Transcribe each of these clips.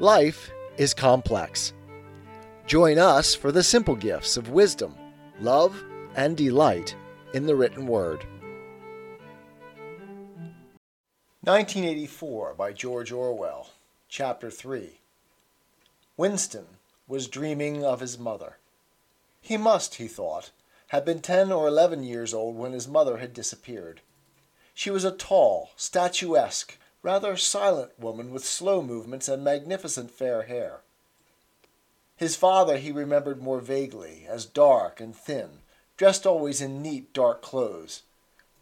Life is complex. Join us for the simple gifts of wisdom, love, and delight in the written word. 1984 by George Orwell, Chapter 3. Winston was dreaming of his mother. He must, he thought, have been ten or eleven years old when his mother had disappeared. She was a tall, statuesque, rather silent woman with slow movements and magnificent fair hair. His father he remembered more vaguely, as dark and thin, dressed always in neat dark clothes.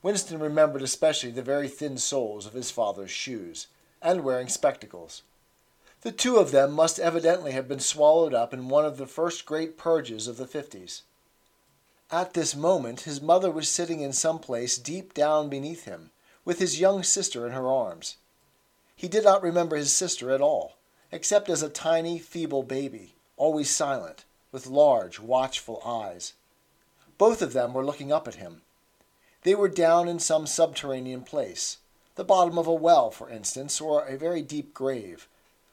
Winston remembered especially the very thin soles of his father's shoes, and wearing spectacles. The two of them must evidently have been swallowed up in one of the first great purges of the fifties. At this moment his mother was sitting in some place deep down beneath him, with his young sister in her arms. He did not remember his sister at all, except as a tiny, feeble baby, always silent, with large, watchful eyes. Both of them were looking up at him. They were down in some subterranean place, the bottom of a well, for instance, or a very deep grave,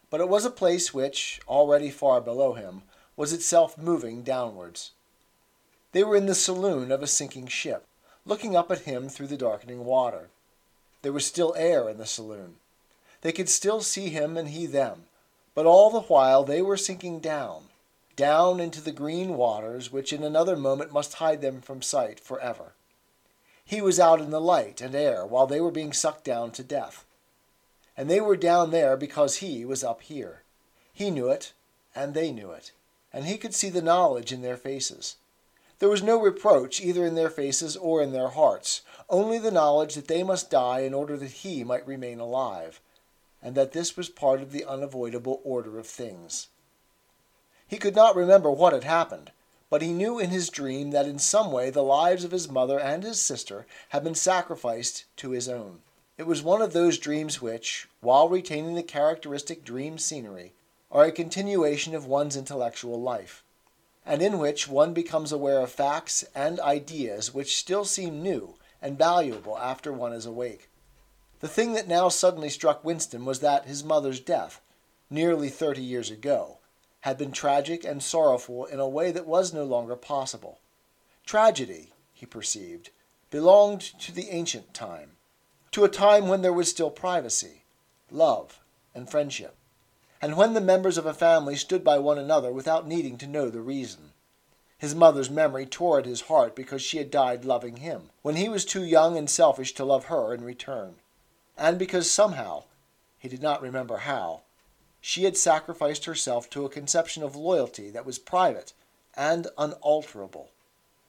but it was a place which, already far below him, was itself moving downwards. They were in the saloon of a sinking ship, looking up at him through the darkening water. There was still air in the saloon. They could still see him and he them, but all the while they were sinking down, down into the green waters which in another moment must hide them from sight for ever. He was out in the light and air while they were being sucked down to death. And they were down there because he was up here. He knew it, and they knew it, and he could see the knowledge in their faces. There was no reproach either in their faces or in their hearts, only the knowledge that they must die in order that he might remain alive, and that this was part of the unavoidable order of things. He could not remember what had happened, but he knew in his dream that in some way the lives of his mother and his sister had been sacrificed to his own. It was one of those dreams which, while retaining the characteristic dream scenery, are a continuation of one's intellectual life, and in which one becomes aware of facts and ideas which still seem new and valuable after one is awake. The thing that now suddenly struck Winston was that his mother's death, nearly thirty years ago, had been tragic and sorrowful in a way that was no longer possible. Tragedy, he perceived, belonged to the ancient time, to a time when there was still privacy, love, and friendship, and when the members of a family stood by one another without needing to know the reason. His mother's memory tore at his heart because she had died loving him, when he was too young and selfish to love her in return and because somehow, he did not remember how, she had sacrificed herself to a conception of loyalty that was private and unalterable.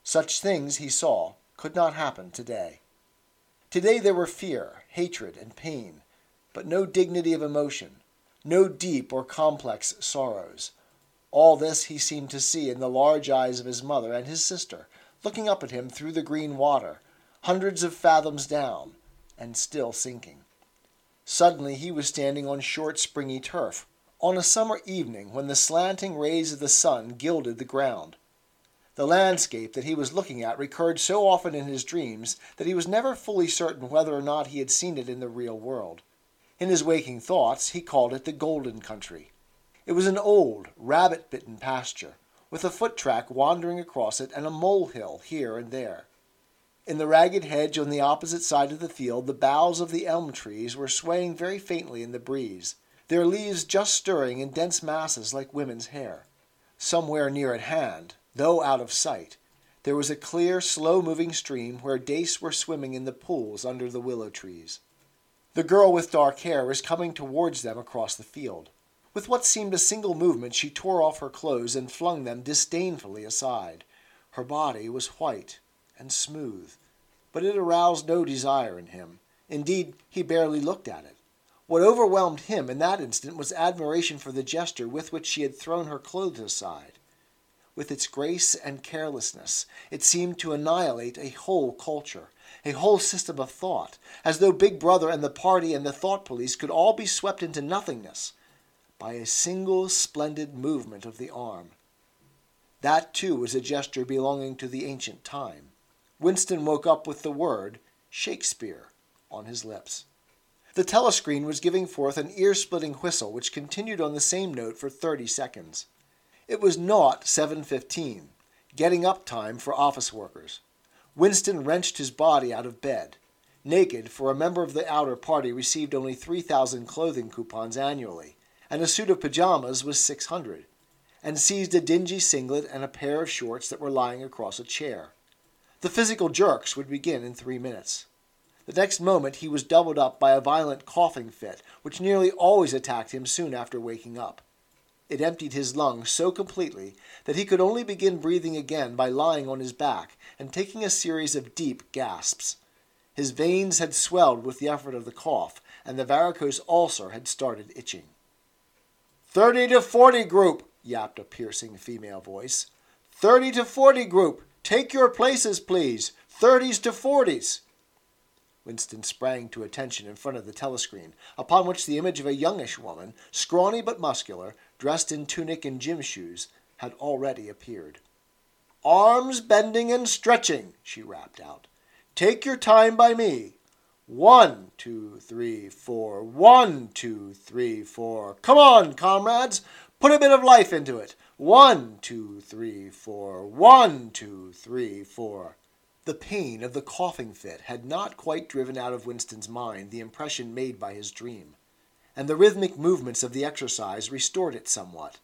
Such things, he saw, could not happen today. Today there were fear, hatred, and pain, but no dignity of emotion, no deep or complex sorrows. All this he seemed to see in the large eyes of his mother and his sister, looking up at him through the green water, hundreds of fathoms down, and still sinking. Suddenly he was standing on short springy turf, on a summer evening when the slanting rays of the sun gilded the ground. The landscape that he was looking at recurred so often in his dreams that he was never fully certain whether or not he had seen it in the real world. In his waking thoughts he called it the Golden Country. It was an old, rabbit bitten pasture, with a foot track wandering across it and a molehill here and there. In the ragged hedge on the opposite side of the field the boughs of the elm trees were swaying very faintly in the breeze, their leaves just stirring in dense masses like women's hair. Somewhere near at hand, though out of sight, there was a clear, slow moving stream where dace were swimming in the pools under the willow trees. The girl with dark hair was coming towards them across the field. With what seemed a single movement she tore off her clothes and flung them disdainfully aside. Her body was white and smooth, but it aroused no desire in him. Indeed, he barely looked at it. What overwhelmed him in that instant was admiration for the gesture with which she had thrown her clothes aside. With its grace and carelessness, it seemed to annihilate a whole culture, a whole system of thought, as though Big Brother and the party and the thought police could all be swept into nothingness by a single splendid movement of the arm. That, too, was a gesture belonging to the ancient time. Winston woke up with the word Shakespeare on his lips. The telescreen was giving forth an ear splitting whistle which continued on the same note for 30 seconds. It was not 7.15, getting up time for office workers. Winston wrenched his body out of bed. Naked, for a member of the outer party received only 3,000 clothing coupons annually, and a suit of pajamas was 600, and seized a dingy singlet and a pair of shorts that were lying across a chair. The physical jerks would begin in three minutes. The next moment he was doubled up by a violent coughing fit, which nearly always attacked him soon after waking up. It emptied his lungs so completely that he could only begin breathing again by lying on his back and taking a series of deep gasps. His veins had swelled with the effort of the cough, and the varicose ulcer had started itching. Thirty to forty group, yapped a piercing female voice. Thirty to forty group. Take your places, please. Thirties to forties. Winston sprang to attention in front of the telescreen, upon which the image of a youngish woman, scrawny but muscular, dressed in tunic and gym shoes, had already appeared. Arms bending and stretching, she rapped out. Take your time by me. One, two, three, four. One, two, three, four. Come on, comrades. Put a bit of life into it. One, two, three, four. One, two, three, four. The pain of the coughing fit had not quite driven out of Winston's mind the impression made by his dream, and the rhythmic movements of the exercise restored it somewhat.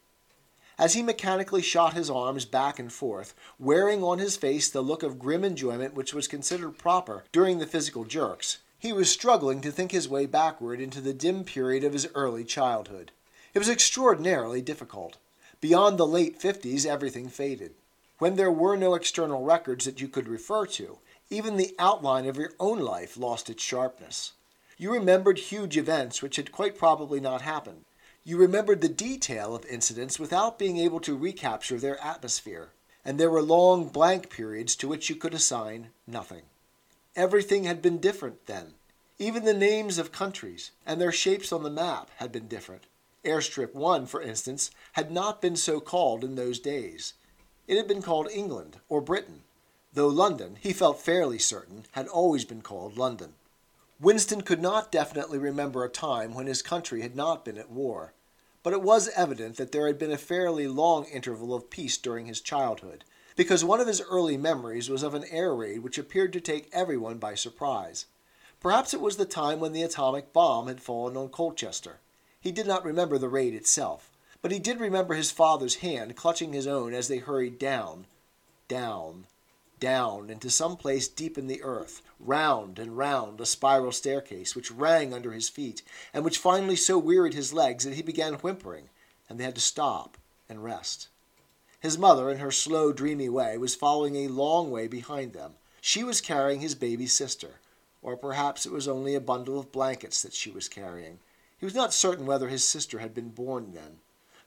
As he mechanically shot his arms back and forth, wearing on his face the look of grim enjoyment which was considered proper during the physical jerks, he was struggling to think his way backward into the dim period of his early childhood. It was extraordinarily difficult. Beyond the late fifties, everything faded when there were no external records that you could refer to, even the outline of your own life lost its sharpness. You remembered huge events which had quite probably not happened. You remembered the detail of incidents without being able to recapture their atmosphere, and there were long blank periods to which you could assign nothing. Everything had been different then. Even the names of countries and their shapes on the map had been different. Airstrip 1, for instance, had not been so called in those days. It had been called England or Britain, though London, he felt fairly certain, had always been called London. Winston could not definitely remember a time when his country had not been at war, but it was evident that there had been a fairly long interval of peace during his childhood, because one of his early memories was of an air raid which appeared to take everyone by surprise. Perhaps it was the time when the atomic bomb had fallen on Colchester. He did not remember the raid itself, but he did remember his father's hand clutching his own as they hurried down, down, down into some place deep in the earth, round and round a spiral staircase which rang under his feet, and which finally so wearied his legs that he began whimpering, and they had to stop and rest. His mother, in her slow, dreamy way, was following a long way behind them. She was carrying his baby sister, or perhaps it was only a bundle of blankets that she was carrying. He was not certain whether his sister had been born then.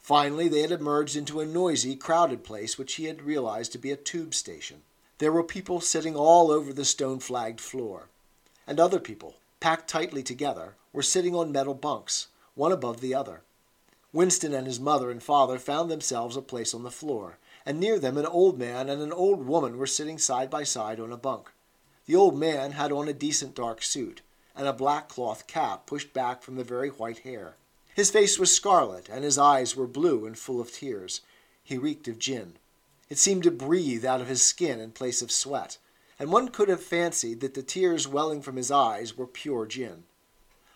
Finally, they had emerged into a noisy, crowded place which he had realized to be a tube station. There were people sitting all over the stone flagged floor, and other people, packed tightly together, were sitting on metal bunks, one above the other. Winston and his mother and father found themselves a place on the floor, and near them an old man and an old woman were sitting side by side on a bunk. The old man had on a decent dark suit, and a black cloth cap pushed back from the very white hair. His face was scarlet, and his eyes were blue and full of tears. He reeked of gin. It seemed to breathe out of his skin in place of sweat, and one could have fancied that the tears welling from his eyes were pure gin.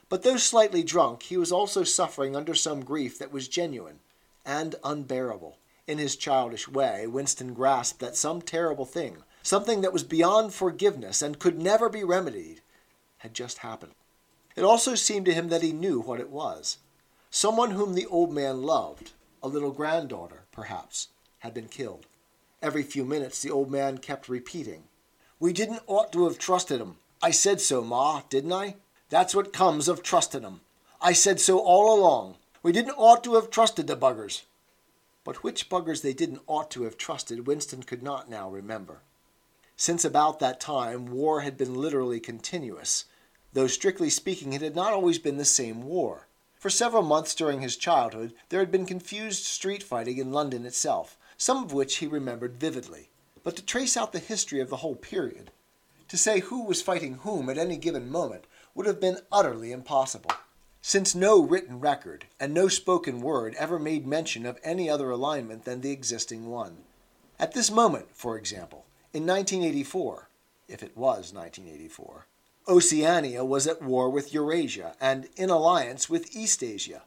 But though slightly drunk, he was also suffering under some grief that was genuine and unbearable. In his childish way, Winston grasped that some terrible thing, something that was beyond forgiveness and could never be remedied, had just happened. It also seemed to him that he knew what it was. Someone whom the old man loved, a little granddaughter, perhaps, had been killed. Every few minutes the old man kept repeating, We didn't ought to have trusted 'em. I said so, Ma, didn't I? That's what comes of trusting 'em. I said so all along. We didn't ought to have trusted the buggers. But which buggers they didn't ought to have trusted, Winston could not now remember. Since about that time, war had been literally continuous, though strictly speaking it had not always been the same war. For several months during his childhood there had been confused street fighting in London itself, some of which he remembered vividly. But to trace out the history of the whole period, to say who was fighting whom at any given moment, would have been utterly impossible, since no written record and no spoken word ever made mention of any other alignment than the existing one. At this moment, for example, in 1984, if it was 1984, Oceania was at war with Eurasia and in alliance with East Asia.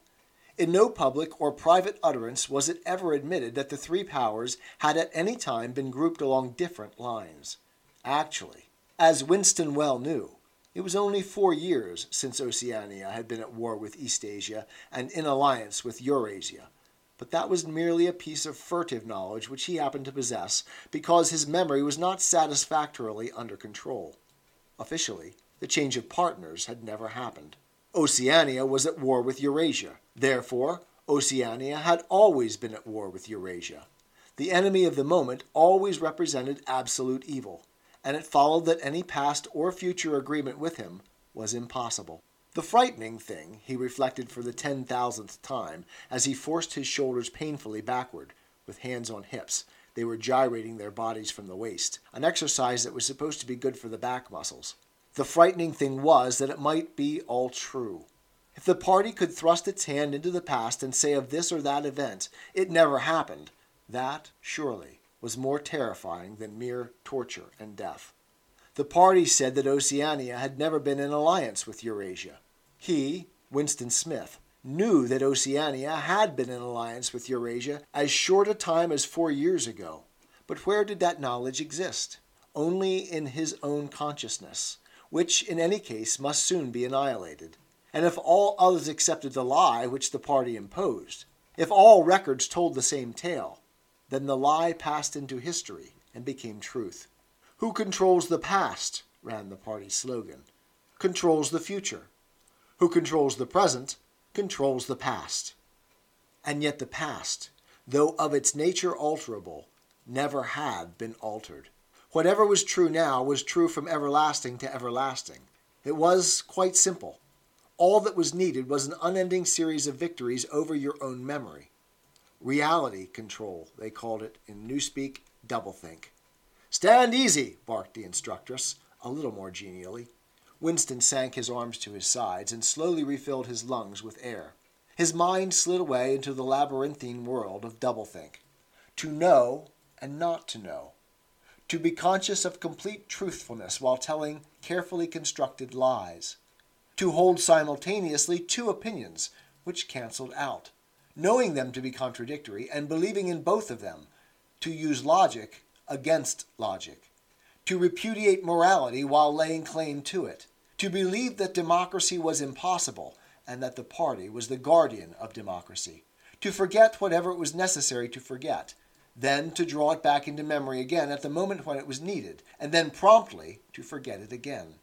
In no public or private utterance was it ever admitted that the three powers had at any time been grouped along different lines. Actually, as Winston well knew, it was only four years since Oceania had been at war with East Asia and in alliance with Eurasia, but that was merely a piece of furtive knowledge which he happened to possess because his memory was not satisfactorily under control. Officially, the change of partners had never happened. Oceania was at war with Eurasia. Therefore, Oceania had always been at war with Eurasia. The enemy of the moment always represented absolute evil, and it followed that any past or future agreement with him was impossible. The frightening thing, he reflected for the ten thousandth time, as he forced his shoulders painfully backward, with hands on hips. They were gyrating their bodies from the waist, an exercise that was supposed to be good for the back muscles. The frightening thing was that it might be all true. If the party could thrust its hand into the past and say of this or that event, it never happened, that, surely, was more terrifying than mere torture and death. The party said that Oceania had never been in alliance with Eurasia. He, Winston Smith, knew that Oceania had been in alliance with Eurasia as short a time as four years ago. But where did that knowledge exist? Only in his own consciousness which in any case must soon be annihilated. And if all others accepted the lie which the party imposed, if all records told the same tale, then the lie passed into history and became truth. Who controls the past, ran the party's slogan, controls the future. Who controls the present, controls the past. And yet the past, though of its nature alterable, never had been altered. Whatever was true now was true from everlasting to everlasting. It was quite simple. All that was needed was an unending series of victories over your own memory. Reality control, they called it in Newspeak, doublethink. Stand easy, barked the instructress, a little more genially. Winston sank his arms to his sides and slowly refilled his lungs with air. His mind slid away into the labyrinthine world of doublethink. To know and not to know to be conscious of complete truthfulness while telling carefully constructed lies, to hold simultaneously two opinions which canceled out, knowing them to be contradictory and believing in both of them, to use logic against logic, to repudiate morality while laying claim to it, to believe that democracy was impossible and that the party was the guardian of democracy, to forget whatever it was necessary to forget, then to draw it back into memory again at the moment when it was needed, and then promptly to forget it again.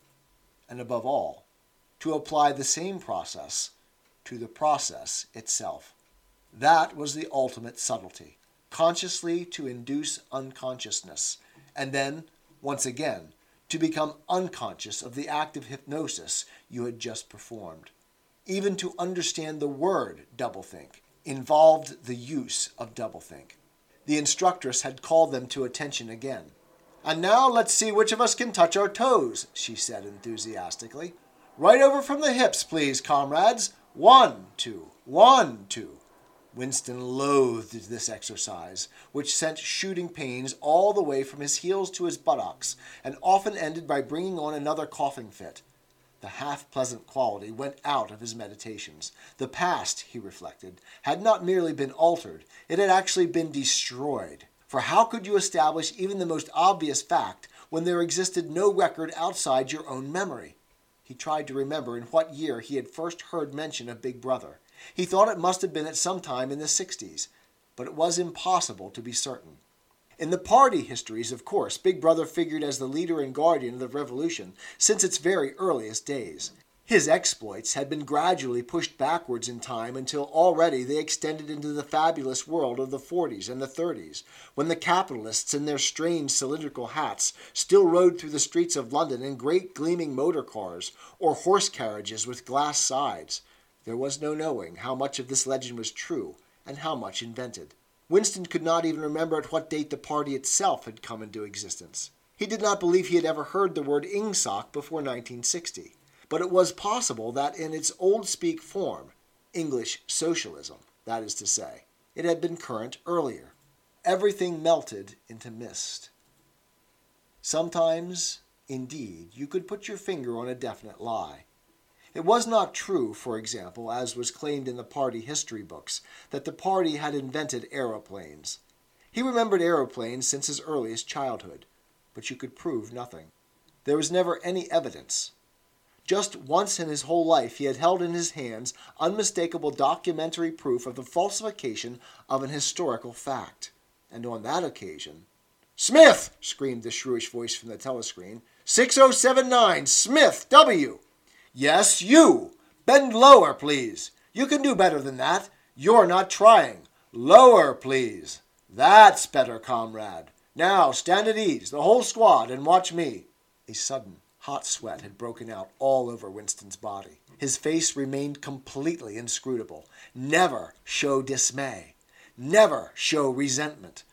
And above all, to apply the same process to the process itself. That was the ultimate subtlety, consciously to induce unconsciousness, and then, once again, to become unconscious of the act of hypnosis you had just performed. Even to understand the word doublethink involved the use of doublethink the instructress had called them to attention again. And now let's see which of us can touch our toes, she said enthusiastically. Right over from the hips, please, comrades. One, two, one, two. Winston loathed this exercise, which sent shooting pains all the way from his heels to his buttocks, and often ended by bringing on another coughing fit. The half pleasant quality went out of his meditations. The past, he reflected, had not merely been altered, it had actually been destroyed. For how could you establish even the most obvious fact when there existed no record outside your own memory? He tried to remember in what year he had first heard mention of Big Brother. He thought it must have been at some time in the 60s, but it was impossible to be certain. In the party histories, of course, Big Brother figured as the leader and guardian of the revolution since its very earliest days. His exploits had been gradually pushed backwards in time until already they extended into the fabulous world of the 40s and the 30s, when the capitalists in their strange cylindrical hats still rode through the streets of London in great gleaming motor cars or horse carriages with glass sides. There was no knowing how much of this legend was true and how much invented. Winston could not even remember at what date the party itself had come into existence. He did not believe he had ever heard the word Ingsoc before 1960. but it was possible that in its Oldspeak form, English socialism, that is to say, it had been current earlier. Everything melted into mist. Sometimes, indeed, you could put your finger on a definite lie. It was not true, for example, as was claimed in the party history books, that the party had invented aeroplanes. He remembered aeroplanes since his earliest childhood, but you could prove nothing. There was never any evidence. Just once in his whole life he had held in his hands unmistakable documentary proof of the falsification of an historical fact. And on that occasion, Smith! screamed the shrewish voice from the telescreen. 6079, Smith, W! Yes, you! Bend lower, please. You can do better than that. You're not trying. Lower, please. That's better, comrade. Now stand at ease, the whole squad, and watch me. A sudden hot sweat had broken out all over Winston's body. His face remained completely inscrutable. Never show dismay. Never show resentment.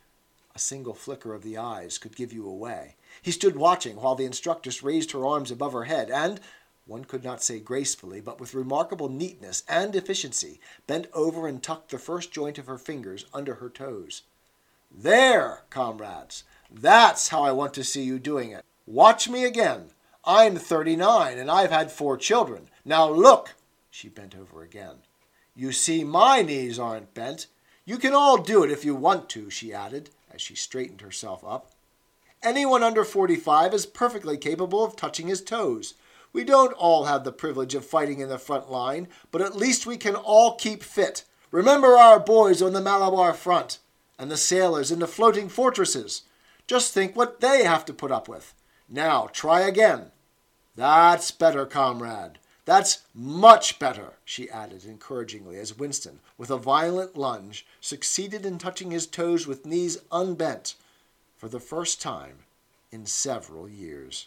A single flicker of the eyes could give you away. He stood watching while the instructress raised her arms above her head and, one could not say gracefully, but with remarkable neatness and efficiency, bent over and tucked the first joint of her fingers under her toes. There, comrades, that's how I want to see you doing it. Watch me again. I'm 39 and I've had four children. Now look! She bent over again. You see, my knees aren't bent. You can all do it if you want to, she added, as she straightened herself up. Anyone under 45 is perfectly capable of touching his toes. We don't all have the privilege of fighting in the front line, but at least we can all keep fit. Remember our boys on the Malabar front and the sailors in the floating fortresses. Just think what they have to put up with. Now try again. That's better, comrade. That's much better, she added encouragingly as Winston, with a violent lunge, succeeded in touching his toes with knees unbent for the first time in several years.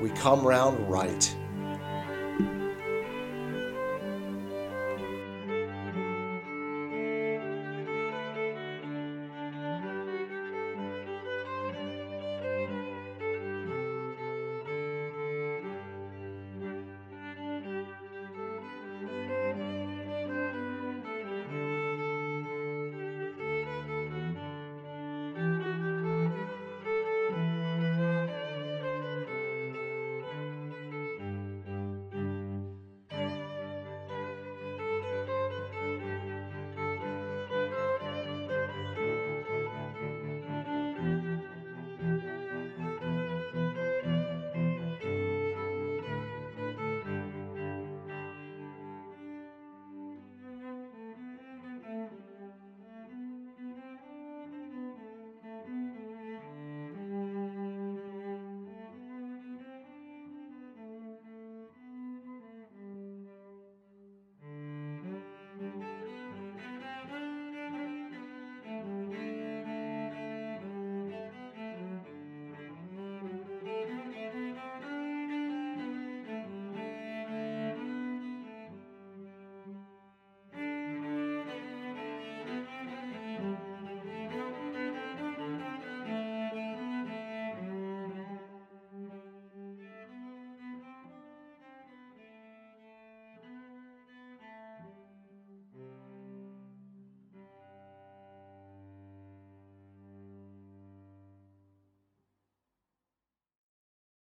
we come round right.